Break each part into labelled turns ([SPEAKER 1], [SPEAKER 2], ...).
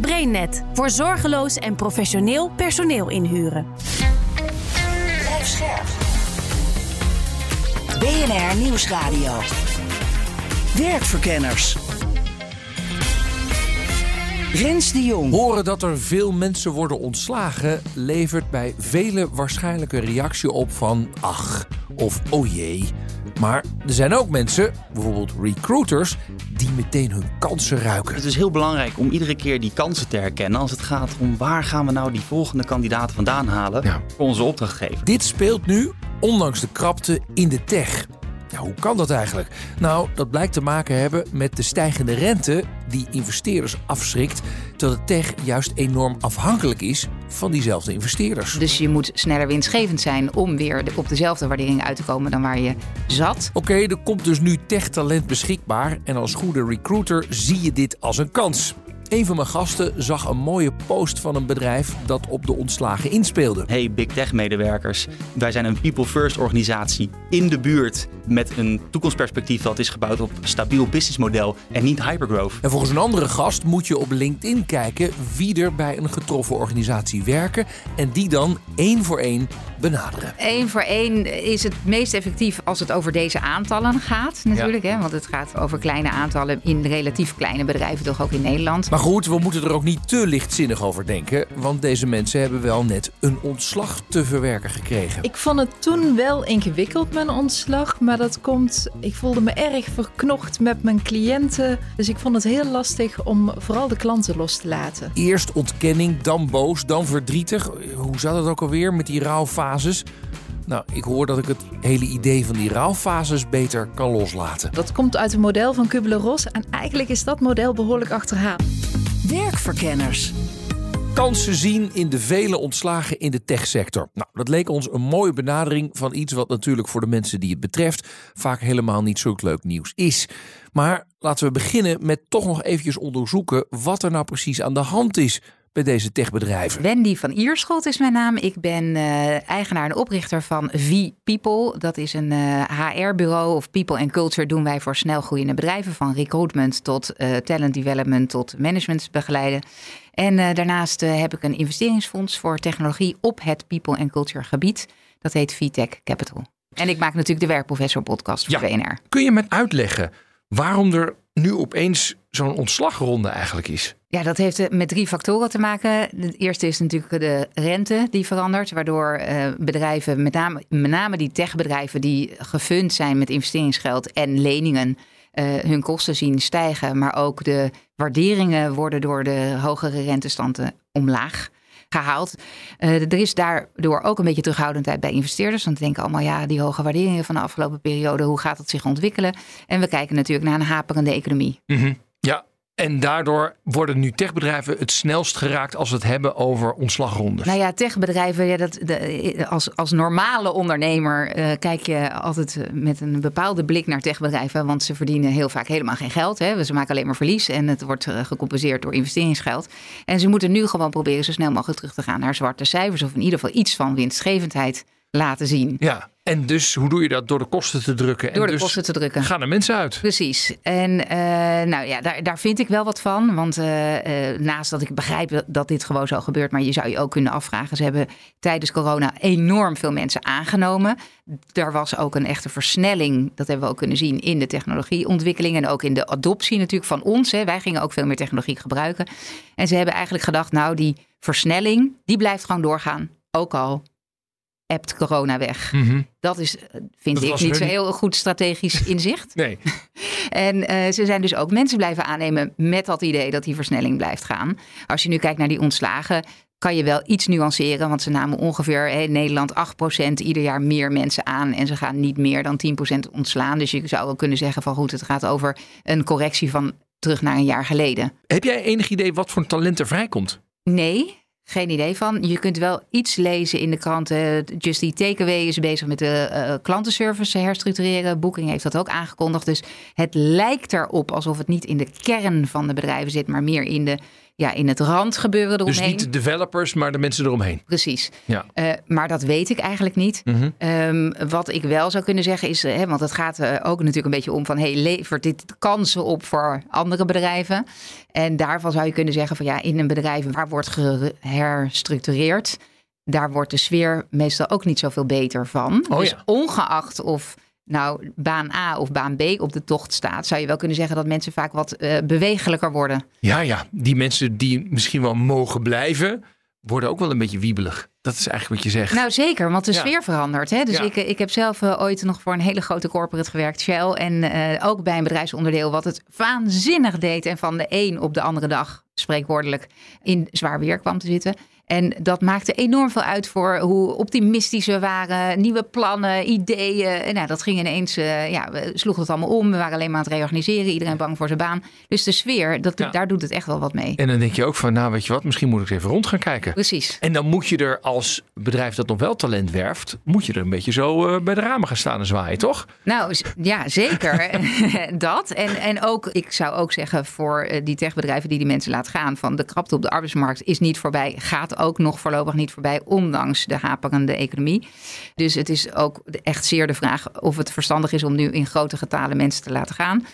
[SPEAKER 1] BrainNet voor zorgeloos en professioneel personeel inhuren.
[SPEAKER 2] Blijf scherp. BNR Nieuwsradio. Werkverkenners. Rens de Jong.
[SPEAKER 3] Horen dat er veel mensen worden ontslagen levert bij velen waarschijnlijk een reactie op van ach of oh jee. Maar er zijn ook mensen, bijvoorbeeld recruiters, die meteen hun kansen ruiken.
[SPEAKER 4] Het is heel belangrijk om iedere keer die kansen te herkennen als het gaat om waar gaan we nou die volgende kandidaten vandaan halen
[SPEAKER 3] Ja.
[SPEAKER 4] voor onze opdrachtgever.
[SPEAKER 3] Dit speelt nu, ondanks de krapte, in de tech. Hoe kan dat eigenlijk? Nou, dat blijkt te maken hebben met de stijgende rente die investeerders afschrikt, terwijl de tech juist enorm afhankelijk is van diezelfde investeerders.
[SPEAKER 5] Dus je moet sneller winstgevend zijn om weer op dezelfde waardering uit te komen dan waar je zat.
[SPEAKER 3] Oké, er komt dus nu tech-talent beschikbaar en als goede recruiter zie je dit als een kans. Een van mijn gasten zag een mooie post van een bedrijf dat op de ontslagen inspeelde.
[SPEAKER 4] Hey Big Tech medewerkers, wij zijn een people first organisatie in de buurt met een toekomstperspectief dat is gebouwd op stabiel businessmodel en niet hypergrowth.
[SPEAKER 3] En volgens een andere gast moet je op LinkedIn kijken wie er bij een getroffen organisatie werken en die dan één voor één benaderen.
[SPEAKER 5] Eén voor één is het meest effectief als het over deze aantallen gaat natuurlijk. Hè? Want het gaat over kleine aantallen in relatief kleine bedrijven, toch ook in Nederland.
[SPEAKER 3] Maar goed, we moeten er ook niet te lichtzinnig over denken, want deze mensen hebben wel net een ontslag te verwerken gekregen.
[SPEAKER 6] Ik vond het toen wel ingewikkeld, mijn ontslag. Maar dat komt, ik voelde me erg verknocht met mijn cliënten. Dus ik vond het heel lastig om vooral de klanten los te laten.
[SPEAKER 3] Eerst ontkenning, dan boos, dan verdrietig. Hoe zat het ook alweer met die rouwfases? Nou, ik hoor dat ik het hele idee van die rouwfases beter kan loslaten.
[SPEAKER 6] Dat komt uit een model van Kubler-Ross. En eigenlijk is dat model behoorlijk achterhaald.
[SPEAKER 2] Werkverkenners.
[SPEAKER 3] Kansen zien in de vele ontslagen in de techsector. Nou, dat leek ons een mooie benadering van iets wat natuurlijk voor de mensen die het betreft vaak helemaal niet zulk leuk nieuws is. Maar laten we beginnen met toch nog eventjes onderzoeken wat er nou precies aan de hand is bij deze techbedrijven.
[SPEAKER 5] Wendy van Ierschot is mijn naam. Ik ben eh, eigenaar en oprichter van V-People. Dat is een HR-bureau of People and Culture doen wij voor snelgroeiende bedrijven. Van recruitment tot eh, talent development tot management begeleiden. En eh, daarnaast eh, heb ik een investeringsfonds voor technologie op het People and Culture gebied. Dat heet VTech Capital. En ik maak natuurlijk de Werkprofessor podcast voor
[SPEAKER 7] Ja.
[SPEAKER 5] BNR.
[SPEAKER 7] Kun je me uitleggen waarom er nu opeens zo'n ontslagronde eigenlijk is?
[SPEAKER 5] Ja, dat heeft eh, met drie factoren te maken. Het eerste is natuurlijk de rente die verandert, waardoor eh, bedrijven, met name, met name die techbedrijven die gefund zijn met investeringsgeld en leningen, eh, hun kosten zien stijgen. Maar ook de waarderingen worden door de hogere rentestanden omlaag gehaald. Eh, er is daardoor ook een beetje terughoudendheid bij investeerders. Want die denken allemaal, ja, die hoge waarderingen van de afgelopen periode, hoe gaat het zich ontwikkelen? En we kijken natuurlijk naar een haperende economie.
[SPEAKER 7] Ja, en daardoor worden nu techbedrijven het snelst geraakt als we het hebben over ontslagrondes.
[SPEAKER 5] Nou ja, techbedrijven, ja, dat, de, als, als normale ondernemer eh, kijk je altijd met een bepaalde blik naar techbedrijven. Want ze verdienen heel vaak helemaal geen geld. Hè. Ze maken alleen maar verlies en het wordt eh, gecompenseerd door investeringsgeld. En ze moeten nu gewoon proberen zo snel mogelijk terug te gaan naar zwarte cijfers. Of in ieder geval iets van winstgevendheid laten zien.
[SPEAKER 7] Ja, en dus hoe doe je dat? Door de kosten te drukken.
[SPEAKER 5] Door
[SPEAKER 7] en
[SPEAKER 5] de
[SPEAKER 7] dus
[SPEAKER 5] kosten te drukken.
[SPEAKER 7] gaan er mensen uit.
[SPEAKER 5] Precies. En eh, nou ja, daar, daar vind ik wel wat van. Want eh, eh, naast dat ik begrijp dat dit gewoon zo gebeurt, maar je zou je ook kunnen afvragen. Ze hebben tijdens corona enorm veel mensen aangenomen. Er was ook een echte versnelling, dat hebben we ook kunnen zien in de technologieontwikkeling en ook in de adoptie natuurlijk van ons. Hè. Wij gingen ook veel meer technologie gebruiken. En ze hebben eigenlijk gedacht, nou die versnelling, die blijft gewoon doorgaan. Ook al appt corona weg. Dat is, eh, vind
[SPEAKER 7] Dat
[SPEAKER 5] ik, niet zo heel goed strategisch inzicht.
[SPEAKER 7] Nee.
[SPEAKER 5] En eh, ze zijn dus ook mensen blijven aannemen met dat idee dat die versnelling blijft gaan. Als je nu kijkt naar die ontslagen, kan je wel iets nuanceren. Want ze namen ongeveer in Nederland 8% ieder jaar meer mensen aan. En ze gaan niet meer dan 10% ontslaan. Dus je zou wel kunnen zeggen van goed, het gaat over een correctie van terug naar een jaar geleden.
[SPEAKER 7] Heb jij enig idee wat voor talent er vrijkomt?
[SPEAKER 5] Nee, Geen idee van. Je kunt wel iets lezen in de kranten. Just Takeaway is bezig met de eh, klantenservice herstructureren. Booking heeft dat ook aangekondigd. Dus het lijkt erop alsof het niet in de kern van de bedrijven zit, maar meer in de ja, in het randgebeuren eromheen.
[SPEAKER 3] Dus niet de developers, maar de mensen eromheen.
[SPEAKER 5] Precies.
[SPEAKER 3] Ja.
[SPEAKER 5] Uh, maar dat weet ik eigenlijk niet.
[SPEAKER 3] Mhm.
[SPEAKER 5] Um, wat ik wel zou kunnen zeggen is, hè, want het gaat uh, ook natuurlijk een beetje om van, hey, levert dit kansen op voor andere bedrijven? En daarvan zou je kunnen zeggen van, ja, in een bedrijf waar wordt geherstructureerd, daar wordt de sfeer meestal ook niet zoveel beter van.
[SPEAKER 3] Oh,
[SPEAKER 5] dus
[SPEAKER 3] ja.
[SPEAKER 5] ongeacht of nou baan A of baan B op de tocht staat, zou je wel kunnen zeggen dat mensen vaak wat uh, bewegelijker worden.
[SPEAKER 3] Ja, ja, die mensen die misschien wel mogen blijven, worden ook wel een beetje wiebelig. Dat is eigenlijk wat je zegt.
[SPEAKER 5] Nou zeker, want de
[SPEAKER 3] Ja.
[SPEAKER 5] sfeer verandert. Hè? Dus
[SPEAKER 3] Ja.
[SPEAKER 5] ik, ik heb zelf uh, ooit nog voor een hele grote corporate gewerkt, Shell. En uh, ook bij een bedrijfsonderdeel wat het waanzinnig deed. En van de een op de andere dag, spreekwoordelijk, in zwaar weer kwam te zitten. En dat maakte enorm veel uit voor hoe optimistisch we waren. Nieuwe plannen, ideeën. En nou, dat ging ineens, uh, ja, we sloegen het allemaal om. We waren alleen maar aan het reorganiseren. Iedereen bang voor zijn baan. Dus de sfeer, dat,
[SPEAKER 3] Ja.
[SPEAKER 5] daar doet het echt wel wat mee.
[SPEAKER 3] En dan denk je ook van, nou weet je wat, misschien moet ik eens even rond gaan kijken.
[SPEAKER 5] Precies.
[SPEAKER 3] En dan moet je er als bedrijf dat nog wel talent werft, moet je er een beetje zo eh, bij de ramen gaan staan en zwaaien, toch?
[SPEAKER 5] Nou ja, zeker. dat. En, en ook, ik zou ook zeggen voor eh, die techbedrijven die die mensen laten gaan, van de krapte op de arbeidsmarkt is niet voorbij, gaat ook nog voorlopig niet voorbij, ondanks de haperende economie. Dus het is ook echt zeer de vraag of het verstandig is om nu in grote getalen mensen te laten gaan.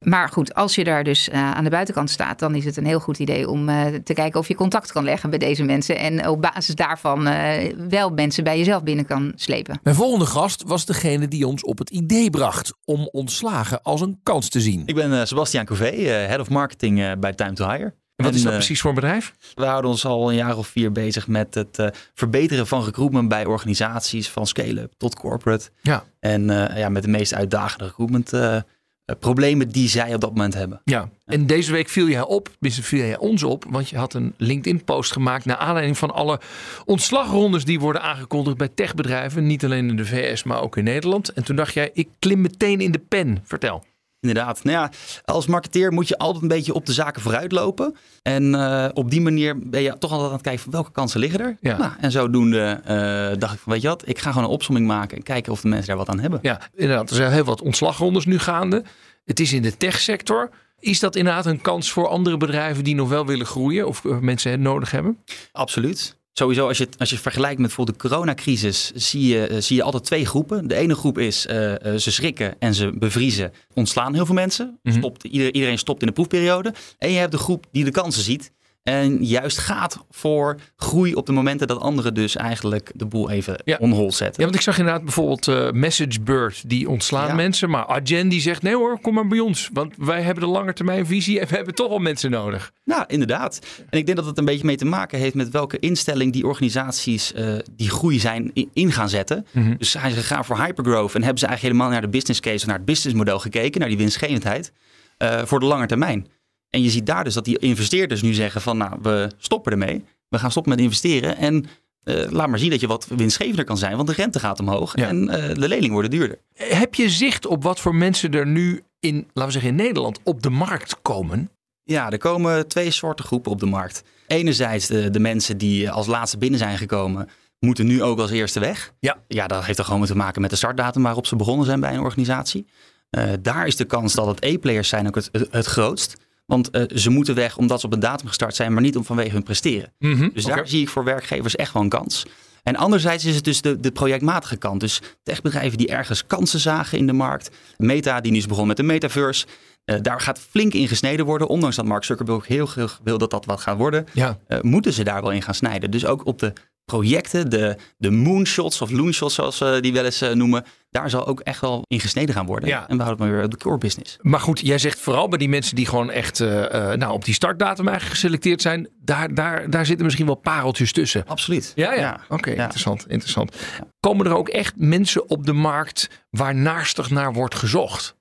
[SPEAKER 5] Maar goed, als je daar dus eh, aan de buitenkant staat, dan is het een heel goed idee om eh, te kijken of je contact kan leggen bij deze mensen. En op basis daarvan eh, wel mensen bij jezelf binnen kan slepen.
[SPEAKER 8] Mijn volgende gast was degene die ons op het idee bracht om ontslagen als een kans te zien.
[SPEAKER 4] Ik ben eh, Sebastiaan Couvé, eh, Head of Marketing eh, bij Time to Hire.
[SPEAKER 3] En wat is dat
[SPEAKER 4] eh,
[SPEAKER 3] precies voor een bedrijf?
[SPEAKER 4] We houden ons al een jaar of vier bezig met het eh, verbeteren van recruitment bij organisaties, van scale-up tot corporate.
[SPEAKER 3] Ja.
[SPEAKER 4] En eh, ja, met de meest uitdagende recruitment eh, eh, problemen die zij op dat moment hebben.
[SPEAKER 3] Ja, en deze week viel jij op, tenminste viel jij ons op, want je had een LinkedIn-post gemaakt naar aanleiding van alle ontslagrondes die worden aangekondigd bij techbedrijven, niet alleen in de VS, maar ook in Nederland. En toen dacht jij, ik klim meteen in de pen. Vertel.
[SPEAKER 4] Inderdaad. Nou ja, als marketeer moet je altijd een beetje op de zaken vooruitlopen. En eh, op die manier ben je toch altijd aan het kijken van welke kansen liggen er.
[SPEAKER 3] Ja.
[SPEAKER 4] Nou, en zodoende eh, dacht ik van weet je wat, ik ga gewoon een opsomming maken en kijken of de mensen daar wat aan hebben.
[SPEAKER 3] Ja, inderdaad, er zijn heel wat ontslagrondes nu gaande. Het is in de techsector. Is dat inderdaad een kans voor andere bedrijven die nog wel willen groeien of eh, mensen het nodig hebben?
[SPEAKER 4] Absoluut. Sowieso, als je, het- als je het vergelijkt met bijvoorbeeld de coronacrisis, zie je, eh, zie je altijd twee groepen. De ene groep is eh, ze schrikken en ze bevriezen, ontslaan heel veel mensen.
[SPEAKER 3] Mhm.
[SPEAKER 4] Stopt, ieder- iedereen stopt in de proefperiode. En je hebt de groep die de kansen ziet. En juist gaat voor groei op de momenten dat anderen dus eigenlijk de boel even
[SPEAKER 3] Ja.
[SPEAKER 4] on hold zetten.
[SPEAKER 3] Ja, want ik zag inderdaad bijvoorbeeld eh MessageBird, die ontslaan
[SPEAKER 4] Ja.
[SPEAKER 3] mensen. Maar Adyen die zegt, nee hoor, kom maar bij ons. Want wij hebben de langetermijnvisie en we hebben toch wel mensen nodig.
[SPEAKER 4] Nou, inderdaad. En ik denk dat het een beetje mee te maken heeft met welke instelling die organisaties eh, die groei zijn in gaan zetten.
[SPEAKER 3] Mhm.
[SPEAKER 4] Dus zijn ze gegaan voor hypergrowth en hebben ze eigenlijk helemaal naar de business case of naar het businessmodel gekeken, naar die winstgevendheid, eh, voor de lange termijn. En je ziet daar dus dat die investeerders nu zeggen van nou, we stoppen ermee. We gaan stoppen met investeren en eh, laat maar zien dat je wat winstgevender kan zijn, want de rente gaat omhoog
[SPEAKER 3] Ja.
[SPEAKER 4] en eh, de leningen worden duurder.
[SPEAKER 3] Heb je zicht op wat voor mensen er nu in, laten we zeggen in Nederland, op de markt komen?
[SPEAKER 4] Ja, er komen twee soorten groepen op de markt. Enerzijds de, de mensen die als laatste binnen zijn gekomen, moeten nu ook als eerste weg.
[SPEAKER 3] Ja.
[SPEAKER 4] Ja, dat heeft er gewoon te maken met de startdatum waarop ze begonnen zijn bij een organisatie. Eh, daar is de kans dat het E-players zijn ook het, het, het grootst. Want eh, ze moeten weg omdat ze op een datum gestart zijn, maar niet om vanwege hun presteren. Dus daar zie ik voor werkgevers echt wel een kans. En anderzijds is het dus de, de projectmatige kant. Dus techbedrijven die ergens kansen zagen in de markt. Meta, die nu is begonnen met de metaverse. Eh, daar gaat flink in gesneden worden. Ondanks dat Mark Zuckerberg heel graag wil dat dat wat gaat worden.
[SPEAKER 3] Ja,
[SPEAKER 4] eh, moeten ze daar wel in gaan snijden. Dus ook op de projecten, de, de moonshots of loonshots zoals ze die wel eens eh, noemen. Daar zal ook echt wel in gesneden gaan worden.
[SPEAKER 3] Ja.
[SPEAKER 4] En we houden het maar weer op de core business.
[SPEAKER 3] maar goed, jij zegt vooral bij die mensen die gewoon echt eh, eh, nou, op die startdatum eigenlijk geselecteerd zijn. Daar, daar, daar zitten misschien wel pareltjes tussen.
[SPEAKER 4] Absoluut.
[SPEAKER 3] Ja, ja. Oké,
[SPEAKER 4] Ja.
[SPEAKER 3] interessant, interessant. Komen er ook echt mensen op de markt waar naarstig naar wordt gezocht?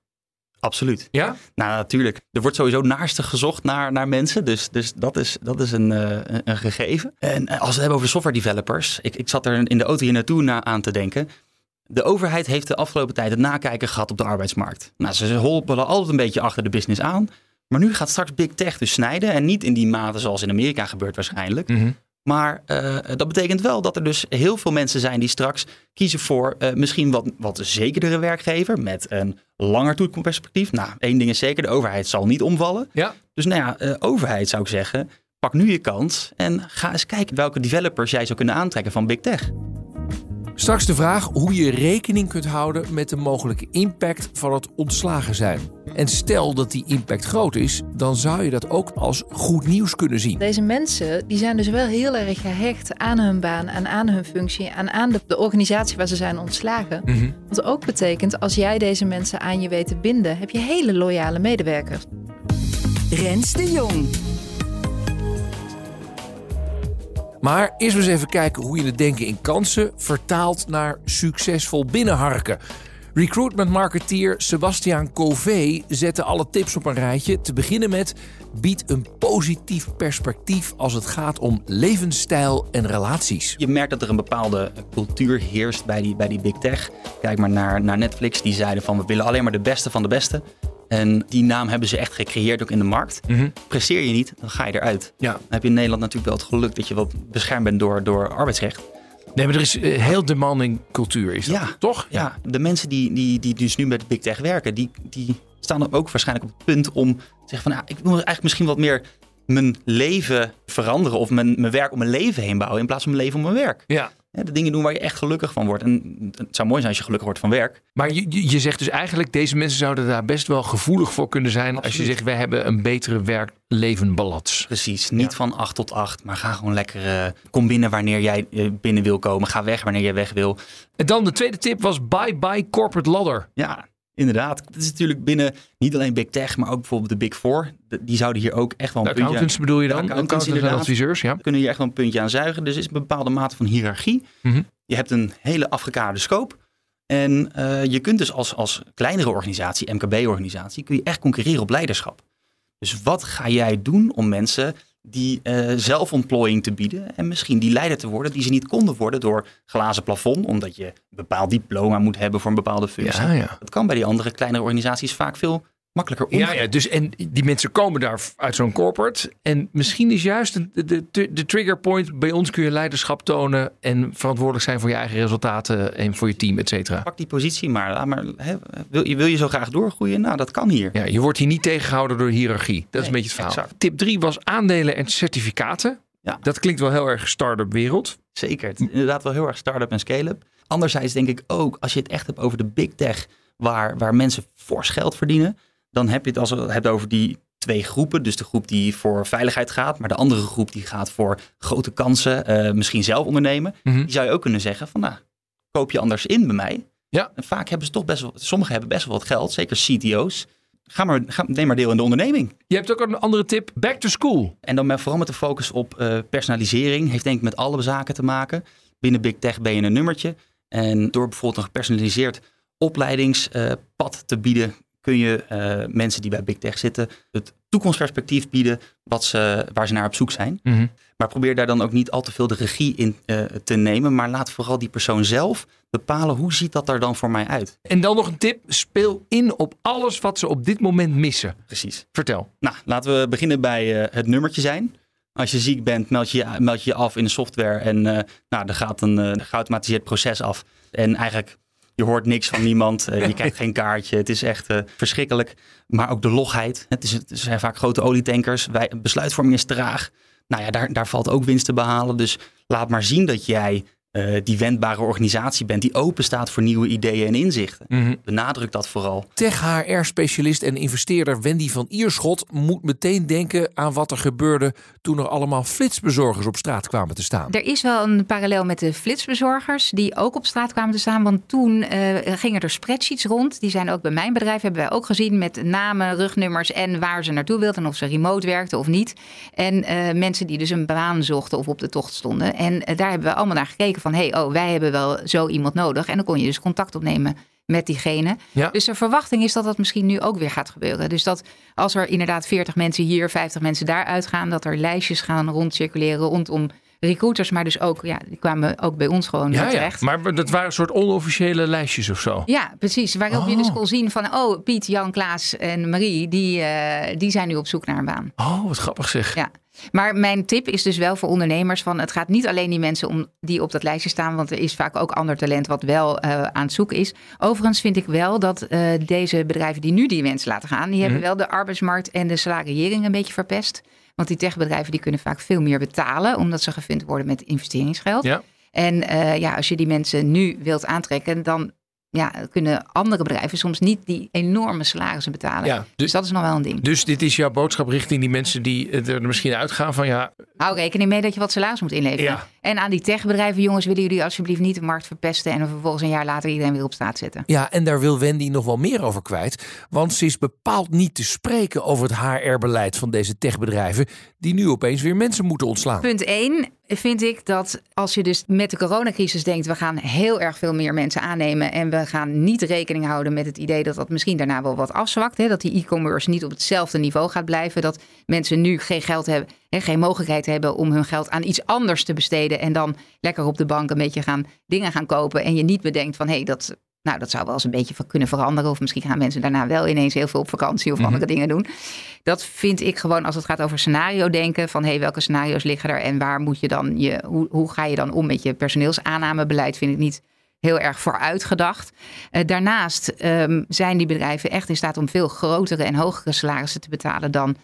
[SPEAKER 4] Absoluut.
[SPEAKER 3] Ja?
[SPEAKER 4] Nou, natuurlijk. Er wordt sowieso naarstig gezocht naar, naar mensen. Dus, dus dat is, dat is een, eh, een- gegeven. En eh, als we het hebben over software developers. Ik, ik zat er in de auto hier naartoe na, aan te denken. De overheid heeft de afgelopen tijd het nakijken gehad op de arbeidsmarkt. Nou, ze holpen altijd een beetje achter de business aan. Maar nu gaat straks Big Tech dus snijden. En niet in die mate zoals in Amerika gebeurt waarschijnlijk.
[SPEAKER 3] Mhm.
[SPEAKER 4] Maar eh, dat betekent wel dat er dus heel veel mensen zijn die straks kiezen voor eh, misschien wat, wat zekerdere werkgever met een langer toekomstperspectief. Nou, één ding is zeker, de overheid zal niet omvallen.
[SPEAKER 7] Ja.
[SPEAKER 4] Dus nou ja, eh, overheid zou ik zeggen, pak nu je kans en ga eens kijken welke developers jij zou kunnen aantrekken van Big Tech.
[SPEAKER 3] Straks de vraag hoe je rekening kunt houden met de mogelijke impact van het ontslagen zijn. En stel dat die impact groot is, dan zou je dat ook als goed nieuws kunnen zien.
[SPEAKER 6] Deze mensen die zijn dus wel heel erg gehecht aan hun baan en aan hun functie en aan de, de organisatie waar ze zijn ontslagen.
[SPEAKER 7] Mhm.
[SPEAKER 6] Wat ook betekent, als jij deze mensen aan je weet te binden, heb je hele loyale medewerkers.
[SPEAKER 2] Rens de Jong.
[SPEAKER 3] Maar eerst eens even kijken hoe je het denken in kansen vertaalt naar succesvol binnenharken. Recruitment marketeer Sebastiaan Cové zette alle tips op een rijtje. Te beginnen met bied een positief perspectief als het gaat om levensstijl en relaties.
[SPEAKER 4] Je merkt dat er een bepaalde cultuur heerst bij die, bij die big tech. Kijk maar naar, naar Netflix, die zeiden van we willen alleen maar de beste van de beste. En die naam hebben ze echt gecreëerd ook in de markt. Presteer je niet, dan ga je eruit.
[SPEAKER 7] Ja.
[SPEAKER 4] Dan heb je in Nederland natuurlijk wel het geluk dat je wel beschermd bent door, door arbeidsrecht.
[SPEAKER 7] Nee, maar er is eh, heel demanding cultuur, is dat
[SPEAKER 4] Ja.
[SPEAKER 7] toch?
[SPEAKER 4] Ja, de mensen die, die, die dus nu met big tech werken, die, die staan dan ook waarschijnlijk op het punt om te zeggen van, nou, ik wil eigenlijk misschien wat meer mijn leven veranderen of mijn, mijn werk om mijn leven heen bouwen in plaats van mijn leven om mijn werk.
[SPEAKER 7] Ja.
[SPEAKER 4] De dingen doen waar je echt gelukkig van wordt. En het zou mooi zijn als je gelukkig wordt van werk.
[SPEAKER 7] Maar je, je- zegt dus eigenlijk, deze mensen zouden daar best wel gevoelig voor kunnen zijn. Als je zegt, wij hebben een betere werk-leven balans.
[SPEAKER 4] Precies, niet van 8 tot 8, maar ga gewoon lekker, eh, kom binnen wanneer jij eh, binnen wil komen. Ga weg wanneer jij weg wil.
[SPEAKER 7] En dan de tweede tip was bye bye corporate ladder.
[SPEAKER 4] Ja, inderdaad. Het is natuurlijk binnen niet alleen Big Tech, maar ook bijvoorbeeld de Big Four. De- die zouden hier ook echt wel
[SPEAKER 7] De
[SPEAKER 4] een puntje
[SPEAKER 7] accountants bedoel je
[SPEAKER 4] De
[SPEAKER 7] dan?
[SPEAKER 4] accountants,
[SPEAKER 7] Accountants en
[SPEAKER 4] inderdaad.
[SPEAKER 7] adviseurs, ja.
[SPEAKER 4] kunnen hier echt wel een puntje aan zuigen. Dus er is een bepaalde mate van hiërarchie.
[SPEAKER 7] Mhm.
[SPEAKER 4] Je hebt een hele afgekaderde scope. En eh, je kunt dus als, als kleinere organisatie, MKB-organisatie, kun je echt concurreren op leiderschap. Dus wat ga jij doen om mensen die eh, zelfontplooiing te bieden en misschien die leider te worden die ze niet konden worden door glazen plafond, omdat je een bepaald diploma moet hebben voor een bepaalde functie.
[SPEAKER 7] Ja, ja.
[SPEAKER 4] Dat kan bij die andere kleinere organisaties vaak veel makkelijker om.
[SPEAKER 7] Ja, ja, dus en die mensen komen daar uit zo'n corporate. En misschien is juist de, de, de, trigger point. Bij ons kun je leiderschap tonen en verantwoordelijk zijn voor je eigen resultaten en voor je team, et cetera.
[SPEAKER 4] Pak die positie maar. Laat maar hè, wil, je, wil je zo graag doorgroeien? Nou, dat kan hier.
[SPEAKER 7] Ja, je wordt hier niet tegengehouden door hiërarchie. Dat is een beetje het verhaal.
[SPEAKER 4] exact.
[SPEAKER 7] Tip 3 was aandelen en certificaten.
[SPEAKER 4] Ja.
[SPEAKER 7] Dat klinkt wel heel erg start-up wereld.
[SPEAKER 4] Zeker. Het is inderdaad wel heel erg start-up en scale-up. Anderzijds denk ik ook, als je het echt hebt over de big tech, waar, waar mensen fors geld verdienen, dan heb je het als je het hebt over die twee groepen. Dus de groep die voor veiligheid gaat, maar de andere groep die gaat voor grote kansen, eh, misschien zelf ondernemen.
[SPEAKER 7] Mhm.
[SPEAKER 4] Die zou je ook kunnen zeggen van, nou, koop je anders in bij mij.
[SPEAKER 7] Ja.
[SPEAKER 4] En vaak hebben ze toch best wel, sommigen hebben best wel wat geld, zeker CTO's. Ga maar, ga, neem maar deel in de onderneming.
[SPEAKER 7] Je hebt ook een andere tip. Back to school.
[SPEAKER 4] En dan met, vooral met de focus op eh, personalisering. Heeft denk ik met alle zaken te maken. Binnen Big Tech ben je een nummertje. En door bijvoorbeeld een gepersonaliseerd opleidingspad te bieden, kun je eh, mensen die bij Big Tech zitten het toekomstperspectief bieden wat ze, waar ze naar op zoek zijn.
[SPEAKER 7] Mhm.
[SPEAKER 4] Maar probeer daar dan ook niet al te veel de regie in eh, te nemen. Maar laat vooral die persoon zelf bepalen hoe ziet dat er dan voor mij uit.
[SPEAKER 7] En dan nog een tip. Speel in op alles wat ze op dit moment missen.
[SPEAKER 4] Precies.
[SPEAKER 7] Vertel.
[SPEAKER 4] Nou, laten we beginnen bij eh, het nummertje zijn. Als je ziek bent, meld je meld je, je af in de software en nou, er gaat een geautomatiseerd proces af. En eigenlijk, je hoort niks van niemand, eh, je krijgt geen kaartje. Het is echt eh, verschrikkelijk. Maar ook de logheid. Het, is, het zijn vaak grote olietankers. Wij, besluitvorming is traag. Nou ja, daar, daar valt ook winst te behalen. Dus laat maar zien dat jij eh, die wendbare organisatie bent die open staat voor nieuwe ideeën en inzichten.
[SPEAKER 7] Mhm.
[SPEAKER 4] Benadruk dat vooral.
[SPEAKER 3] Tech-HR-specialist en investeerder Wendy van Ierschot moet meteen denken aan wat er gebeurde toen er allemaal flitsbezorgers op straat kwamen te staan.
[SPEAKER 5] Er is wel een parallel met de flitsbezorgers die ook op straat kwamen te staan. Want toen eh, gingen er spreadsheets rond. Die zijn ook bij mijn bedrijf, hebben wij ook gezien met namen, rugnummers en waar ze naartoe wilden. En of ze remote werkten of niet. En eh, mensen die dus een baan zochten of op de tocht stonden. En daar hebben we allemaal naar gekeken van, hé, hey, oh, wij hebben wel zo iemand nodig. En dan kon je dus contact opnemen met diegene.
[SPEAKER 7] Ja.
[SPEAKER 5] Dus de verwachting is dat dat misschien nu ook weer gaat gebeuren. Dus dat als er inderdaad 40 mensen hier, 50 mensen daar uitgaan, dat er lijstjes gaan rondcirculeren rondom recruiters, maar dus ook, ja, die kwamen ook bij ons gewoon
[SPEAKER 7] Ja, ja.
[SPEAKER 5] terecht.
[SPEAKER 7] Maar dat waren een soort onofficiële lijstjes of zo.
[SPEAKER 5] Ja, precies. Waarop je
[SPEAKER 7] Oh.
[SPEAKER 5] dus kon zien van, oh, Piet, Jan, Klaas en Marie, die, eh, die zijn nu op zoek naar een baan.
[SPEAKER 7] Oh, wat grappig zeg.
[SPEAKER 5] Ja. Maar mijn tip is dus wel voor ondernemers van het gaat niet alleen die mensen om die op dat lijstje staan, want er is vaak ook ander talent wat wel uh, aan het zoeken is. Overigens vind ik wel dat uh, deze bedrijven die nu die mensen laten gaan, die hebben wel de arbeidsmarkt en de salariering een beetje verpest. Want die techbedrijven die kunnen vaak veel meer betalen omdat ze gevund worden met investeringsgeld.
[SPEAKER 7] Ja.
[SPEAKER 5] En uh, ja, als je die mensen nu wilt aantrekken, dan ja, kunnen andere bedrijven soms niet die enorme salarissen betalen.
[SPEAKER 7] Ja,
[SPEAKER 5] dus,
[SPEAKER 7] dus-
[SPEAKER 5] dat is nog wel een ding.
[SPEAKER 7] Dus dit is jouw boodschap richting die mensen die er misschien uitgaan van ja,
[SPEAKER 5] Hou rekening mee dat je wat salaris moet inleveren.
[SPEAKER 7] Ja.
[SPEAKER 5] En aan die techbedrijven, jongens, willen jullie alsjeblieft niet de markt verpesten en er vervolgens een jaar later iedereen weer op straat zetten.
[SPEAKER 3] Ja, en daar wil Wendy nog wel meer over kwijt. Want ze is bepaald niet te spreken over het HR-beleid van deze techbedrijven. die nu opeens weer mensen moeten ontslaan.
[SPEAKER 5] Punt 1 vind ik dat als je dus met de coronacrisis denkt, we gaan heel erg veel meer mensen aannemen en we gaan niet rekening houden met het idee dat dat misschien daarna wel wat afzwakt. Hè? Dat die e-commerce niet op hetzelfde niveau gaat blijven. Dat mensen nu geen geld hebben, hè, geen mogelijkheid hebben om hun geld aan iets anders te besteden en dan lekker op de bank een beetje gaan dingen gaan kopen en je niet bedenkt van hé, hey, dat nou, dat zou wel eens een beetje kunnen veranderen. Of misschien gaan mensen daarna wel ineens heel veel op vakantie of andere dingen doen. Dat vind ik gewoon als het gaat over scenario denken. Van hé, hey, welke scenario's liggen er en waar moet je dan je, hoe, hoe ga je dan om met je personeelsaannamebeleid? Vind ik niet heel erg vooruitgedacht. Uh, daarnaast um, zijn die bedrijven echt in staat om veel grotere en hogere salarissen te betalen dan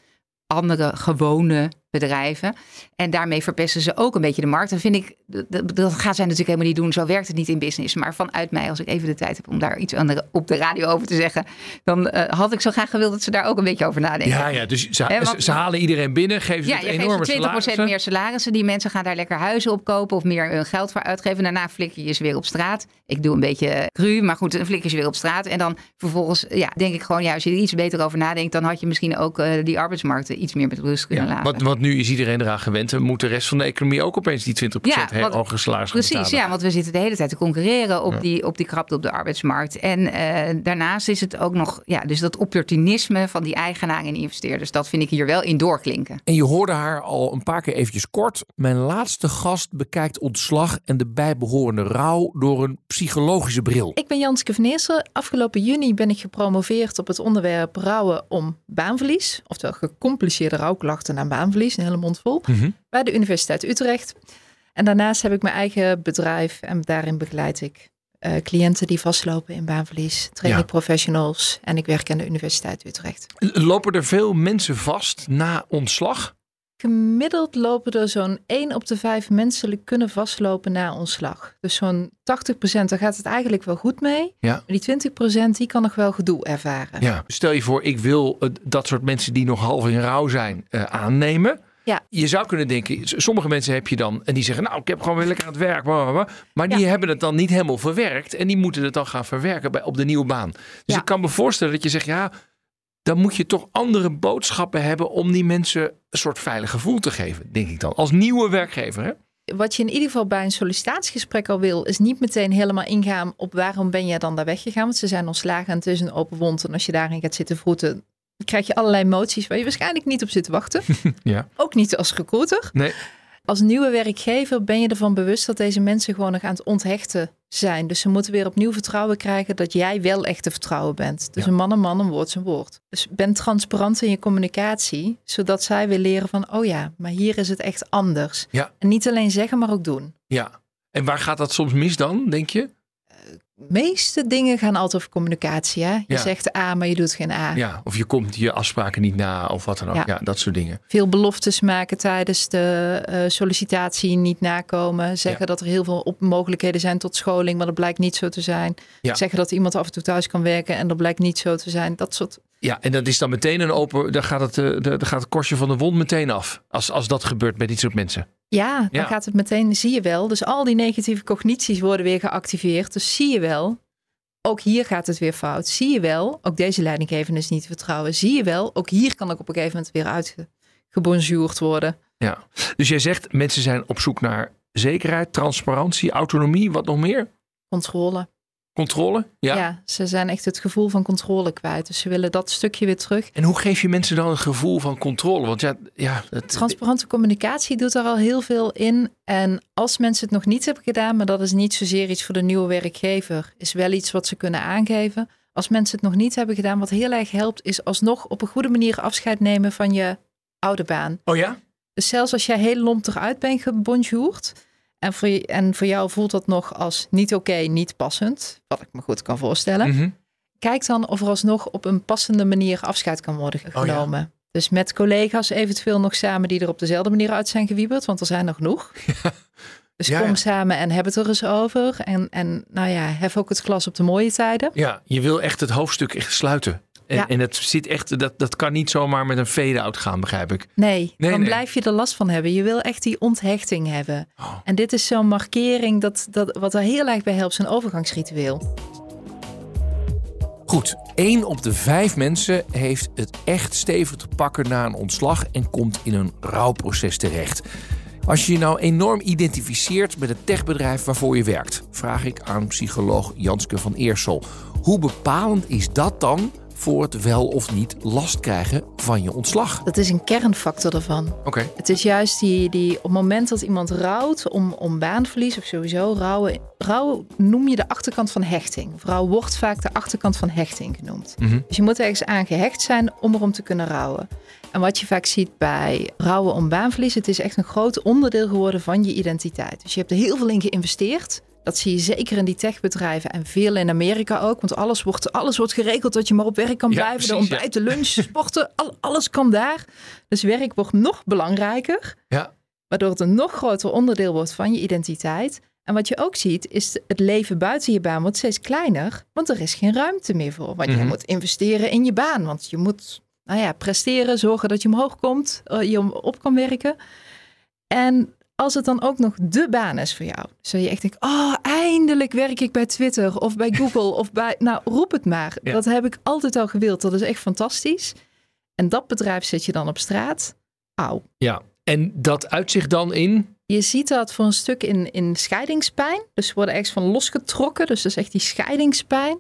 [SPEAKER 5] andere gewone bedrijven. En daarmee verpesten ze ook een beetje de markt. En vind ik, dat, dat gaat zij natuurlijk helemaal niet doen. Zo werkt het niet in business. Maar vanuit mij, als ik even de tijd heb om daar iets aan de, op de radio over te zeggen, dan uh, had ik zo graag gewild dat ze daar ook een beetje over nadenken.
[SPEAKER 7] Ja, ja dus ze,
[SPEAKER 5] want-
[SPEAKER 7] halen iedereen binnen, geven ze
[SPEAKER 5] Ja,
[SPEAKER 7] het
[SPEAKER 5] je
[SPEAKER 7] enorme
[SPEAKER 5] geeft ze 20%
[SPEAKER 7] salarissen.
[SPEAKER 5] meer salarissen. Die mensen gaan daar lekker huizen op kopen of meer hun geld voor uitgeven. Daarna flikker je ze weer op straat. Ik doe een beetje cru, maar goed, dan flikker je ze weer op straat. En dan vervolgens, ja, denk ik gewoon, ja, als je er iets beter over nadenkt, dan had je misschien ook eh, die arbeidsmarkten iets meer met rust kunnen
[SPEAKER 7] Ja,
[SPEAKER 5] laten.
[SPEAKER 7] want nu is iedereen eraan gewend. en Moet de rest van de economie ook opeens die 20%
[SPEAKER 5] Ja,
[SPEAKER 7] heel hoge salaris gaan
[SPEAKER 5] Precies,
[SPEAKER 7] betalen?
[SPEAKER 5] ja, want we zitten de hele tijd te concurreren op,
[SPEAKER 7] Ja.
[SPEAKER 5] die, op die krapte op de arbeidsmarkt. En eh, daarnaast is het ook nog, ja, dus dat opportunisme van die eigenaren en investeerders, dat vind ik hier wel in doorklinken.
[SPEAKER 3] En je hoorde haar al een paar keer eventjes kort. Mijn laatste gast bekijkt ontslag en de bijbehorende rouw door een psychologische bril.
[SPEAKER 6] Ik ben Janske van Eersel. Afgelopen juni ben ik gepromoveerd op het onderwerp rouwen om baanverlies. Oftewel gecompliceerde rouwklachten na baanverlies, een hele mond vol.
[SPEAKER 7] Mhm.
[SPEAKER 6] Bij de Universiteit Utrecht. En daarnaast heb ik mijn eigen bedrijf en daarin begeleid ik eh, cliënten die vastlopen in baanverlies. Train
[SPEAKER 7] Ja.
[SPEAKER 6] ik professionals en ik werk aan de Universiteit Utrecht.
[SPEAKER 7] Lopen er veel mensen vast na ontslag?
[SPEAKER 6] Gemiddeld lopen er zo'n 1 op de 5 mensen kunnen vastlopen na ontslag. Dus zo'n 80% daar gaat het eigenlijk wel goed mee.
[SPEAKER 7] Ja.
[SPEAKER 6] Maar die 20% die kan nog wel gedoe ervaren.
[SPEAKER 7] Ja. Stel je voor, ik wil eh, dat soort mensen die nog half in rouw zijn eh, aannemen.
[SPEAKER 6] Ja.
[SPEAKER 7] Je zou kunnen denken, sommige mensen heb je dan en die zeggen, nou, ik heb gewoon weer lekker aan het werk. bla. Maar die hebben het dan niet helemaal verwerkt en die moeten het dan gaan verwerken bij, op de nieuwe baan. Dus
[SPEAKER 6] Ja.
[SPEAKER 7] ik kan me voorstellen dat je zegt, ja, dan moet je toch andere boodschappen hebben om die mensen een soort veilig gevoel te geven, denk ik dan. Als nieuwe werkgever, hè?
[SPEAKER 6] Wat je in ieder geval bij een sollicitatiegesprek al wil, is niet meteen helemaal ingaan op waarom ben jij dan daar weggegaan. Want ze zijn ontslagen en het is een open wond. En als je daarin gaat zitten vroeten, krijg je allerlei emoties waar je waarschijnlijk niet op zit te wachten.
[SPEAKER 7] Ja.
[SPEAKER 6] Ook niet als recruiter.
[SPEAKER 7] Nee.
[SPEAKER 6] Als nieuwe werkgever ben je ervan bewust dat deze mensen gewoon nog aan het onthechten zijn. Dus ze moeten weer opnieuw vertrouwen krijgen dat jij wel echt te vertrouwen bent. Dus
[SPEAKER 7] Ja.
[SPEAKER 6] een man een man, een woord een woord. Dus ben transparant in je communicatie, zodat zij weer leren van, oh ja, maar hier is het echt anders.
[SPEAKER 7] Ja.
[SPEAKER 6] En niet alleen zeggen, maar ook doen.
[SPEAKER 7] Ja. En waar gaat dat soms mis dan, denk je?
[SPEAKER 6] Meeste dingen gaan altijd over communicatie. Hè? Je
[SPEAKER 7] Ja.
[SPEAKER 6] zegt A, maar je doet geen A.
[SPEAKER 7] Ja, of je komt je afspraken niet na of wat dan ook. Ja,
[SPEAKER 6] Ja.
[SPEAKER 7] dat soort dingen.
[SPEAKER 6] Veel beloftes maken tijdens de eh, sollicitatie niet nakomen. Zeggen
[SPEAKER 7] Ja.
[SPEAKER 6] dat er heel veel op mogelijkheden zijn tot scholing, maar dat blijkt niet zo te zijn.
[SPEAKER 7] Ja.
[SPEAKER 6] Zeggen dat iemand af en toe thuis kan werken en dat blijkt niet zo te zijn. Dat soort.
[SPEAKER 7] Ja, en dat is dan meteen een open. Dan gaat het, eh, dan gaat het korstje van de wond meteen af. Als, als dat gebeurt bij dit soort mensen.
[SPEAKER 6] Ja, dan
[SPEAKER 7] Ja.
[SPEAKER 6] gaat het meteen, zie je wel. Dus al die negatieve cognities worden weer geactiveerd. Dus zie je wel. Ook hier gaat het weer fout. Zie je wel. Ook deze leidinggevende is niet te vertrouwen. Zie je wel. Ook hier kan ik op een gegeven moment weer uitgebonjourd worden.
[SPEAKER 7] Ja. Dus jij zegt mensen zijn op zoek naar zekerheid, transparantie, autonomie, wat nog meer?
[SPEAKER 6] Controle.
[SPEAKER 7] Controle? Ja.
[SPEAKER 6] Ja. ze zijn echt het gevoel van controle kwijt. Dus ze willen dat stukje weer terug.
[SPEAKER 7] En hoe geef je mensen dan een gevoel van controle? Want ja, ja het,
[SPEAKER 6] Transparante communicatie doet daar al heel veel in. En als mensen het nog niet hebben gedaan, maar dat is niet zozeer iets voor de nieuwe werkgever, is wel iets wat ze kunnen aangeven. Als mensen het nog niet hebben gedaan, wat heel erg helpt, is alsnog op een goede manier afscheid nemen van je oude baan.
[SPEAKER 7] Oh ja?
[SPEAKER 6] Dus zelfs als jij heel lomp eruit bent gebonjourd... En voor, je, en voor jou voelt dat nog als niet oké, niet passend. Wat ik me goed kan voorstellen.
[SPEAKER 7] Mhm.
[SPEAKER 6] Kijk dan of er alsnog op een passende manier afscheid kan worden
[SPEAKER 7] Oh ja.
[SPEAKER 6] genomen. Dus met collega's eventueel nog samen die er op dezelfde manier uit zijn gewiebeld. Want er zijn er genoeg. Dus
[SPEAKER 7] Ja,
[SPEAKER 6] kom
[SPEAKER 7] ja.
[SPEAKER 6] samen en heb het er eens over. En, en nou ja, hef ook het glas op de mooie tijden.
[SPEAKER 7] Ja, je wil echt het hoofdstuk echt sluiten. En,
[SPEAKER 6] Ja.
[SPEAKER 7] en het zit echt, dat, dat kan niet zomaar met een fade-out gaan, begrijp ik.
[SPEAKER 6] Nee,
[SPEAKER 7] Nee,
[SPEAKER 6] dan
[SPEAKER 7] nee.
[SPEAKER 6] blijf je er last van hebben. Je wil echt die onthechting hebben.
[SPEAKER 7] Oh.
[SPEAKER 6] En dit is zo'n markering dat, dat, wat er heel erg bij helpt, zijn overgangsritueel.
[SPEAKER 3] Goed, één op de vijf mensen heeft het echt stevig te pakken na een ontslag en komt in een rouwproces terecht. Als je je nou enorm identificeert met het techbedrijf waarvoor je werkt, vraag ik aan psycholoog Janske van Eersel. Hoe bepalend is dat dan voor het wel of niet last krijgen van je ontslag?
[SPEAKER 6] Dat is een kernfactor ervan.
[SPEAKER 7] Oké.
[SPEAKER 6] Het is juist die, die op het moment dat iemand rouwt om, om baanverlies of sowieso rouwen. Rouw noem je de achterkant van hechting. Rouw wordt vaak de achterkant van hechting genoemd.
[SPEAKER 7] Mhm.
[SPEAKER 6] Dus je moet ergens aan gehecht zijn om erom te kunnen rouwen. En wat je vaak ziet bij rouwen om baanverlies, het is echt een groot onderdeel geworden van je identiteit. Dus je hebt er heel veel in geïnvesteerd. Dat zie je zeker in die techbedrijven en veel in Amerika ook. Want alles wordt, alles wordt geregeld dat je maar op werk kan
[SPEAKER 7] Ja,
[SPEAKER 6] blijven. de
[SPEAKER 7] precies,
[SPEAKER 6] ontbijt, de lunch, sporten, al- alles kan daar. Dus werk wordt nog belangrijker.
[SPEAKER 7] Ja.
[SPEAKER 6] Waardoor het een nog groter onderdeel wordt van je identiteit. En wat je ook ziet, is het leven buiten je baan wordt steeds kleiner. Want er is geen ruimte meer voor. Want je
[SPEAKER 7] Mhm.
[SPEAKER 6] moet investeren in je baan. Want je moet nou ja, presteren, zorgen dat je omhoog komt, eh, je op kan werken. En als het dan ook nog de baan is voor jou. Dat je echt denkt, oh, eindelijk werk ik bij Twitter of bij Google of bij... Nou, roep het maar.
[SPEAKER 7] Ja.
[SPEAKER 6] Dat heb ik altijd al gewild. Dat is echt fantastisch. En dat bedrijf zet je dan op straat. Auw.
[SPEAKER 7] Ja, en dat uitzicht dan in...
[SPEAKER 6] Je ziet dat voor een stuk in, in scheidingspijn. Dus ze worden ergens van losgetrokken. Dus dat is echt die scheidingspijn.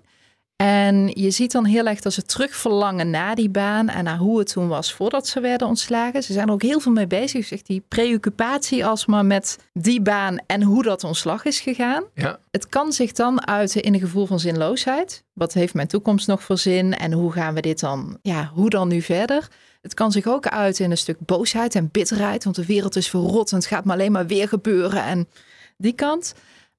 [SPEAKER 6] En je ziet dan heel erg dat ze terugverlangen naar die baan en naar hoe het toen was voordat ze werden ontslagen. Ze zijn er ook heel veel mee bezig. Echt die preoccupatie alsmaar met die baan en hoe dat ontslag is gegaan.
[SPEAKER 7] Ja,
[SPEAKER 6] Het kan zich dan uiten in een gevoel van zinloosheid. Wat heeft mijn toekomst nog voor zin en hoe gaan we dit dan, ja, hoe dan nu verder? Het kan zich ook uiten in een stuk boosheid en bitterheid, want de wereld is verrot en het gaat maar alleen maar weer gebeuren en die kant.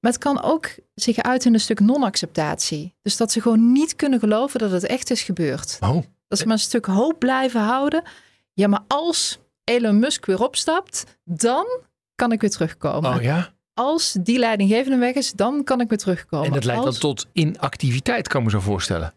[SPEAKER 6] Maar het kan ook zich uiten in een stuk non-acceptatie. Dus dat ze gewoon niet kunnen geloven dat het echt is gebeurd.
[SPEAKER 7] oh,
[SPEAKER 6] Dat ze maar een stuk hoop blijven houden. Ja, maar als Elon Musk weer opstapt, dan kan ik weer terugkomen.
[SPEAKER 7] oh ja.
[SPEAKER 6] Als die leidinggevende weg is, dan kan ik weer terugkomen.
[SPEAKER 7] En dat leidt dan tot inactiviteit, kan ik me zo voorstellen.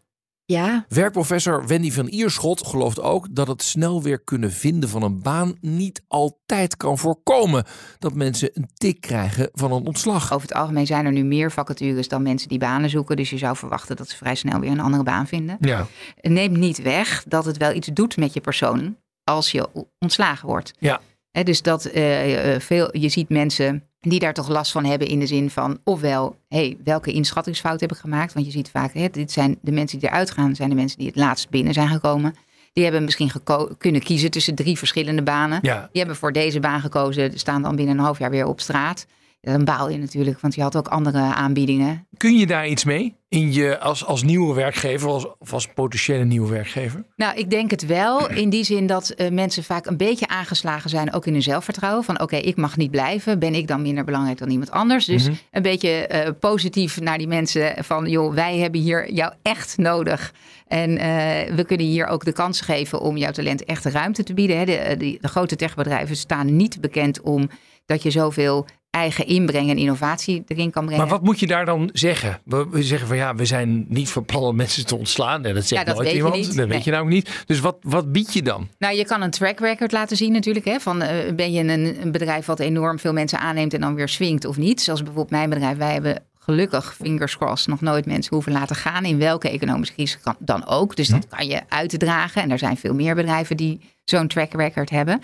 [SPEAKER 6] Ja,
[SPEAKER 3] Werkprofessor Wendy van Ierschot gelooft ook dat het snel weer kunnen vinden van een baan niet altijd kan voorkomen dat mensen een tik krijgen van een ontslag.
[SPEAKER 5] Over het algemeen zijn er nu meer vacatures dan mensen die banen zoeken. Dus je zou verwachten dat ze vrij snel weer een andere baan vinden.
[SPEAKER 7] Ja,
[SPEAKER 5] Het neemt niet weg dat het wel iets doet met je persoon als je ontslagen wordt.
[SPEAKER 7] Ja.
[SPEAKER 5] Hè, dus dat eh, eh, veel, je ziet mensen die daar toch last van hebben in de zin van ofwel, hey, welke inschattingsfout heb ik gemaakt? Want je ziet vaak, hè, dit zijn de mensen die eruit gaan, zijn de mensen die het laatst binnen zijn gekomen. Die hebben misschien geko- kunnen kiezen tussen drie verschillende banen.
[SPEAKER 7] ja.
[SPEAKER 5] Die hebben voor deze baan gekozen, staan dan binnen een half jaar weer op straat. Dan baal je natuurlijk, want je had ook andere aanbiedingen.
[SPEAKER 7] Kun je daar iets mee? In je, als, als nieuwe werkgever als, of als potentiële nieuwe werkgever?
[SPEAKER 5] Nou, ik denk het wel. In die zin dat eh, mensen vaak een beetje aangeslagen zijn, ook in hun zelfvertrouwen. Van oké, ik mag niet blijven. Ben ik dan minder belangrijk dan iemand anders? Dus
[SPEAKER 7] Mhm.
[SPEAKER 5] een beetje eh, positief naar die mensen van joh, wij hebben hier jou echt nodig. En eh, we kunnen hier ook de kans geven om jouw talent echt ruimte te bieden. Hè. De, de grote techbedrijven staan niet bekend om dat je zoveel eigen inbreng en innovatie erin kan brengen.
[SPEAKER 7] Maar wat moet je daar dan zeggen? We, we zeggen van ja, we zijn niet van plan om mensen te ontslaan. Nee, dat zegt
[SPEAKER 5] Ja, dat
[SPEAKER 7] nooit iemand. Dat weet je nou ook niet. Dus wat, wat bied je dan?
[SPEAKER 5] Nou, je kan een track record laten zien natuurlijk. Hè? Van, eh, ben je een, een bedrijf wat enorm veel mensen aanneemt en dan weer swingt of niet? Zoals bijvoorbeeld mijn bedrijf. Wij hebben gelukkig, fingers crossed, nog nooit mensen hoeven laten gaan. In welke economische crisis dan ook. Dus dat kan je uitdragen. En er zijn veel meer bedrijven die zo'n track record hebben.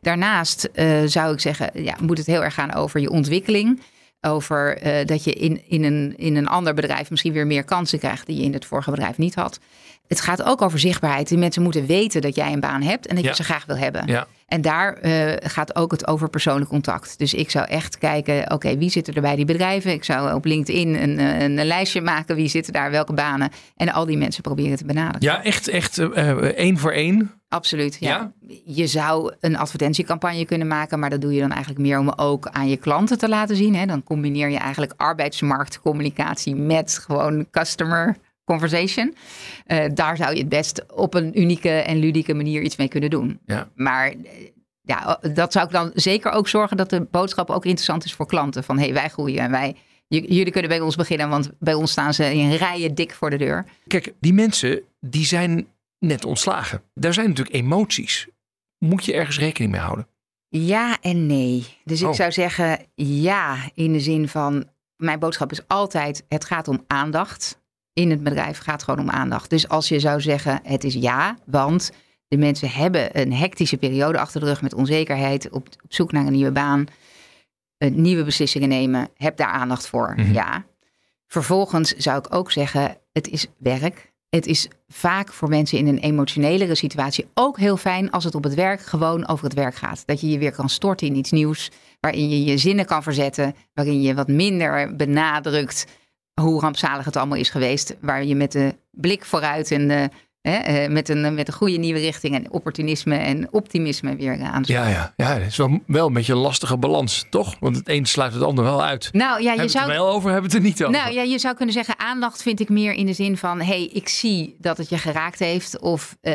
[SPEAKER 5] Daarnaast eh, zou ik zeggen, ja, moet het heel erg gaan over je ontwikkeling. Over eh, dat je in, in, een, in een ander bedrijf misschien weer meer kansen krijgt die je in het vorige bedrijf niet had. Het gaat ook over zichtbaarheid. Die mensen moeten weten dat jij een baan hebt en dat
[SPEAKER 7] Ja.
[SPEAKER 5] je ze graag wil hebben.
[SPEAKER 7] Ja.
[SPEAKER 5] En daar eh, gaat ook het over persoonlijk contact. Dus ik zou echt kijken, oké, wie zitten er bij die bedrijven? Ik zou op LinkedIn een, eh, een, een lijstje maken, wie zitten daar, welke banen. En al die mensen proberen te benaderen.
[SPEAKER 7] Ja, echt, echt eh, één voor één.
[SPEAKER 5] Absoluut. Ja. Je zou een advertentiecampagne kunnen maken, maar dat doe je dan eigenlijk meer om ook aan je klanten te laten zien. Hè. Dan combineer je eigenlijk arbeidsmarktcommunicatie met gewoon customer conversation. Eh, daar zou je het best op een unieke en ludieke manier iets mee kunnen doen.
[SPEAKER 7] Ja.
[SPEAKER 5] Maar eh, ja, dat zou ik dan zeker ook zorgen dat de boodschap ook interessant is voor klanten. Van hé, hey, wij groeien en wij, jullie kunnen bij ons beginnen, want bij ons staan ze in rijen dik voor de deur.
[SPEAKER 7] Kijk, die mensen die zijn net ontslagen. Daar zijn natuurlijk emoties. Moet je ergens rekening mee houden?
[SPEAKER 5] Ja en nee. Dus
[SPEAKER 7] Oh.
[SPEAKER 5] ik zou zeggen ja, in de zin van mijn boodschap is altijd: het gaat om aandacht. In het bedrijf gaat gewoon om aandacht. Dus als je zou zeggen: het is ja, want de mensen hebben een hectische periode achter de rug met onzekerheid, op, op zoek naar een nieuwe baan, eh, nieuwe beslissingen nemen, heb daar aandacht voor.
[SPEAKER 7] Mhm.
[SPEAKER 5] Ja. Vervolgens zou ik ook zeggen: het is werk. Het is vaak voor mensen in een emotionelere situatie ook heel fijn als het op het werk gewoon over het werk gaat. Dat je je weer kan storten in iets nieuws, waarin je je zinnen kan verzetten, waarin je wat minder benadrukt hoe rampzalig het allemaal is geweest, waar je met de blik vooruit en de, hè, eh, met, een, met een goede nieuwe richting en opportunisme en optimisme weer eh, aan de slag.
[SPEAKER 7] Ja, ja, ja. Het is wel, wel een beetje een lastige balans, toch? Want het een sluit het ander wel uit.
[SPEAKER 5] Nou ja, je
[SPEAKER 7] hebben
[SPEAKER 5] zou
[SPEAKER 7] het er wel over, hebben we het er niet over.
[SPEAKER 5] Nou ja, je zou kunnen zeggen aandacht vind ik meer in de zin van... hey, ik zie dat het je geraakt heeft. Of eh,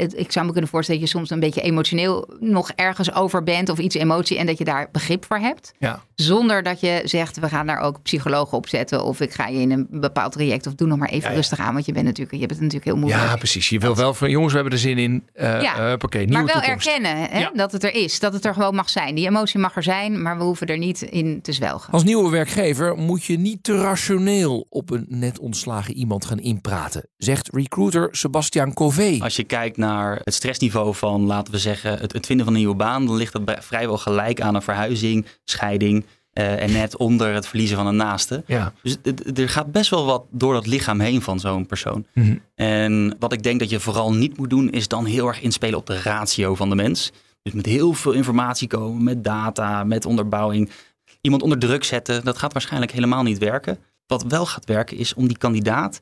[SPEAKER 5] het- ik zou me kunnen voorstellen dat je soms een beetje emotioneel nog ergens over bent... of iets emotie en dat je daar begrip voor hebt.
[SPEAKER 7] Ja.
[SPEAKER 5] Zonder dat je zegt, we gaan daar ook psychologen op zetten... of ik ga je in een bepaald traject of doe nog maar even
[SPEAKER 7] Ja, ja.
[SPEAKER 5] rustig aan... want je bent natuurlijk, je bent het natuurlijk heel moeilijk.
[SPEAKER 7] ja, precies. Je wil wel van, jongens, we hebben er zin in. Uh,
[SPEAKER 5] Ja,
[SPEAKER 7] oké, nieuwe
[SPEAKER 5] maar wel
[SPEAKER 7] toekomst.
[SPEAKER 5] erkennen hè,
[SPEAKER 7] Ja.
[SPEAKER 5] dat het er is. Dat het er gewoon mag zijn. Die emotie mag er zijn, maar we hoeven er niet in te zwelgen.
[SPEAKER 3] Als nieuwe werkgever moet je niet te rationeel op een net ontslagen iemand gaan inpraten, zegt recruiter Sebastian Cové.
[SPEAKER 4] Als je kijkt naar het stressniveau van, laten we zeggen, het, het vinden van een nieuwe baan, dan ligt dat bij- vrijwel gelijk aan een verhuizing, scheiding eh, en net onder het verliezen van een naaste.
[SPEAKER 7] Ja.
[SPEAKER 4] Dus er gaat best wel wat door dat lichaam heen van zo'n persoon.
[SPEAKER 7] Mhm.
[SPEAKER 4] En wat ik denk dat je vooral niet moet doen, is dan heel erg inspelen op de ratio van de mens. Dus met heel veel informatie komen, met data, met onderbouwing. Iemand onder druk zetten, dat gaat waarschijnlijk helemaal niet werken. Wat wel gaat werken, is om die kandidaat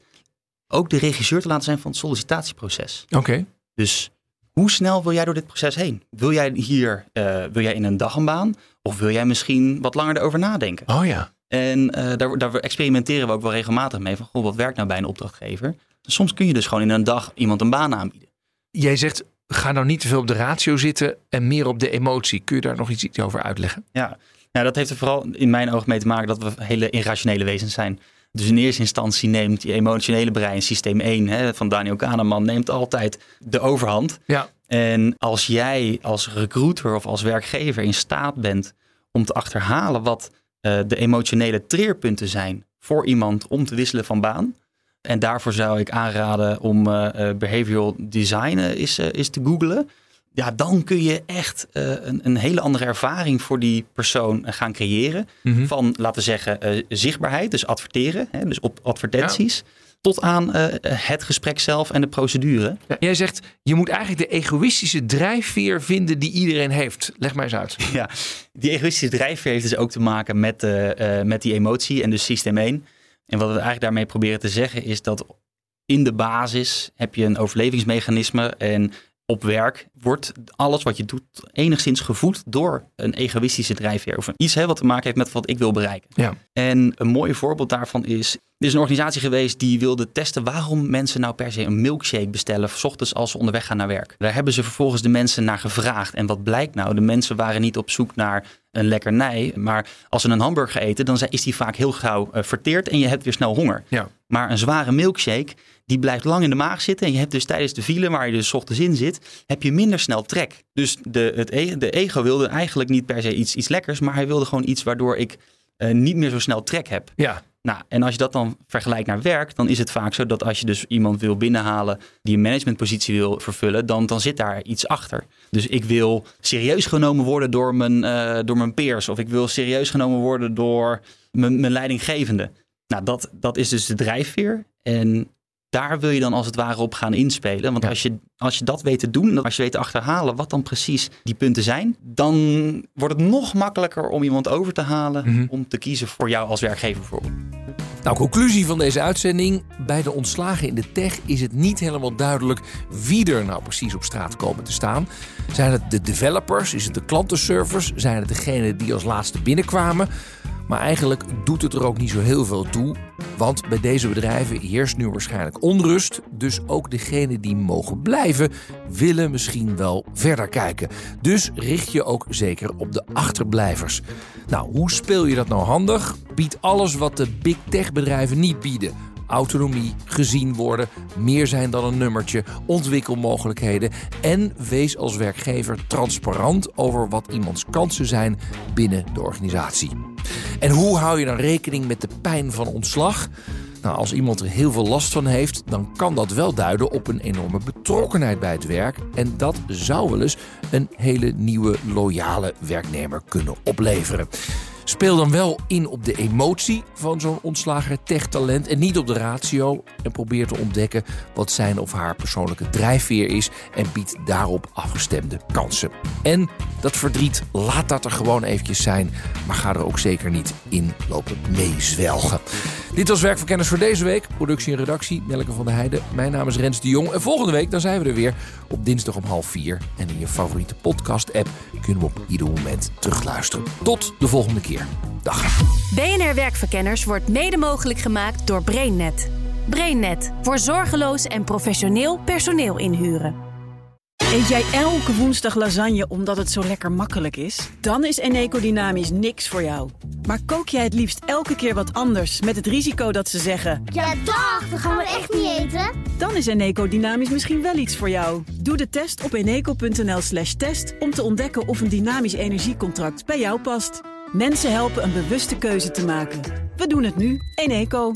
[SPEAKER 4] ook de regisseur te laten zijn van het sollicitatieproces.
[SPEAKER 7] Oké.
[SPEAKER 4] Dus hoe snel wil jij door dit proces heen? Wil jij hier, eh, wil jij in een dag een baan? Of wil jij misschien wat langer erover nadenken?
[SPEAKER 7] Oh ja.
[SPEAKER 4] En eh, daar, daar experimenteren we ook wel regelmatig mee. Van, goh, wat werkt nou bij een opdrachtgever? Soms kun je dus gewoon in een dag iemand een baan aanbieden.
[SPEAKER 7] Jij zegt, ga nou niet te veel op de ratio zitten en meer op de emotie. Kun je daar nog iets, iets over uitleggen?
[SPEAKER 4] Ja. Nou, dat heeft er vooral in mijn oog mee te maken dat we hele irrationele wezens zijn. Dus in eerste instantie neemt je emotionele brein, systeem 1 hè, van Daniel Kahneman, neemt altijd de overhand.
[SPEAKER 7] Ja.
[SPEAKER 4] En als jij als recruiter of als werkgever in staat bent om te achterhalen wat eh, de emotionele treerpunten zijn voor iemand om te wisselen van baan. En daarvoor zou ik aanraden om eh, eh, behavioral design is, is te googlen. Ja, dan kun je echt eh, een, een hele andere ervaring voor die persoon eh, gaan creëren.
[SPEAKER 7] Mhm.
[SPEAKER 4] Van, laten we zeggen, eh, zichtbaarheid, dus adverteren, hè, dus op advertenties. Tot aan het gesprek zelf en de procedure.
[SPEAKER 7] Ja, jij zegt, je moet eigenlijk de egoïstische drijfveer vinden die iedereen heeft. Leg mij eens uit.
[SPEAKER 4] Ja, die egoïstische drijfveer heeft dus ook te maken met, met die emotie en dus systeem 1. En wat we eigenlijk daarmee proberen te zeggen is dat in de basis heb je een overlevingsmechanisme en op werk wordt alles wat je doet enigszins gevoed door een egoïstische drijfveer. Of iets hè, wat te maken heeft met wat ik wil bereiken.
[SPEAKER 7] Ja.
[SPEAKER 4] En een mooi voorbeeld daarvan is, er is een organisatie geweest die wilde testen waarom mensen nou per se een milkshake bestellen, s ochtends als ze onderweg gaan naar werk. Daar hebben ze vervolgens de mensen naar gevraagd. En wat blijkt nou? De mensen waren niet op zoek naar een lekkernij, maar als ze een hamburger eten, dan is die vaak heel gauw eh, verteerd en je hebt weer snel honger.
[SPEAKER 7] Ja.
[SPEAKER 4] Maar een zware milkshake, die blijft lang in de maag zitten. En je hebt dus tijdens de file, waar je dus 's ochtends in zit, heb je minder snel trek. Dus de, het, e- de ego wilde eigenlijk niet per se iets, iets lekkers, maar hij wilde gewoon iets waardoor ik eh, niet meer zo snel trek heb.
[SPEAKER 7] Ja.
[SPEAKER 4] Nou, en als je dat dan vergelijkt naar werk, dan is het vaak zo dat als je dus iemand wil binnenhalen die een managementpositie wil vervullen, dan, dan zit daar iets achter. Dus ik wil serieus genomen worden door mijn, eh, door mijn peers, of ik wil serieus genomen worden door mijn, mijn leidinggevende. Nou, dat, dat is dus de drijfveer. En daar wil je dan als het ware op gaan inspelen. Want
[SPEAKER 3] Ja.
[SPEAKER 4] als, je, als je dat weet te doen, als je weet te achterhalen wat dan precies die punten zijn, dan wordt het nog makkelijker om iemand over te halen
[SPEAKER 3] Mhm.
[SPEAKER 4] om te kiezen voor jou als werkgever bijvoorbeeld.
[SPEAKER 3] Nou, conclusie van deze uitzending. Bij de ontslagen in de tech is het niet helemaal duidelijk wie er nou precies op straat komen te staan. Zijn het de developers? Is het de klantenservice? Zijn het degenen die als laatste binnenkwamen? Maar eigenlijk doet het er ook niet zo heel veel toe. Want bij deze bedrijven heerst nu waarschijnlijk onrust. Dus ook degenen die mogen blijven, willen misschien wel verder kijken. Dus richt je ook zeker op de achterblijvers. Nou, hoe speel je dat nou handig? Bied alles wat de big tech bedrijven niet bieden. Autonomie, gezien worden, meer zijn dan een nummertje, ontwikkelmogelijkheden en wees als werkgever transparant over wat iemands kansen zijn binnen de organisatie. En hoe hou je dan rekening met de pijn van ontslag? Nou, als iemand er heel veel last van heeft, dan kan dat wel duiden op een enorme betrokkenheid bij het werk. En dat zou wel eens een hele nieuwe loyale werknemer kunnen opleveren. Speel dan wel in op de emotie van zo'n ontslagen techtalent en niet op de ratio. En probeer te ontdekken wat zijn of haar persoonlijke drijfveer is en bied daarop afgestemde kansen. En dat verdriet, laat dat er gewoon eventjes zijn, maar ga er ook zeker niet in lopen meezwelgen. Dit was Werkverkenners voor deze week. Productie en redactie, Nelke van der Heijden. Mijn naam is Rens de Jong. En volgende week dan zijn we er weer op dinsdag om half vier. En in je favoriete podcast-app kunnen we op ieder moment terugluisteren. Tot de volgende keer. Dag.
[SPEAKER 1] BNR Werkverkenners wordt mede mogelijk gemaakt door BrainNet. BrainNet voor zorgeloos en professioneel personeel inhuren.
[SPEAKER 9] Eet jij elke woensdag lasagne omdat het zo lekker makkelijk is? Dan is Eneco Dynamisch niks voor jou. Maar kook jij het liefst elke keer wat anders met het risico dat ze zeggen...
[SPEAKER 10] Ja, dag, dat gaan we echt niet eten.
[SPEAKER 9] Dan is Eneco Dynamisch misschien wel iets voor jou. Doe de test op eneco.nl slash test om te ontdekken of een dynamisch energiecontract bij jou past. Mensen helpen een bewuste keuze te maken. We doen het nu. Eneco.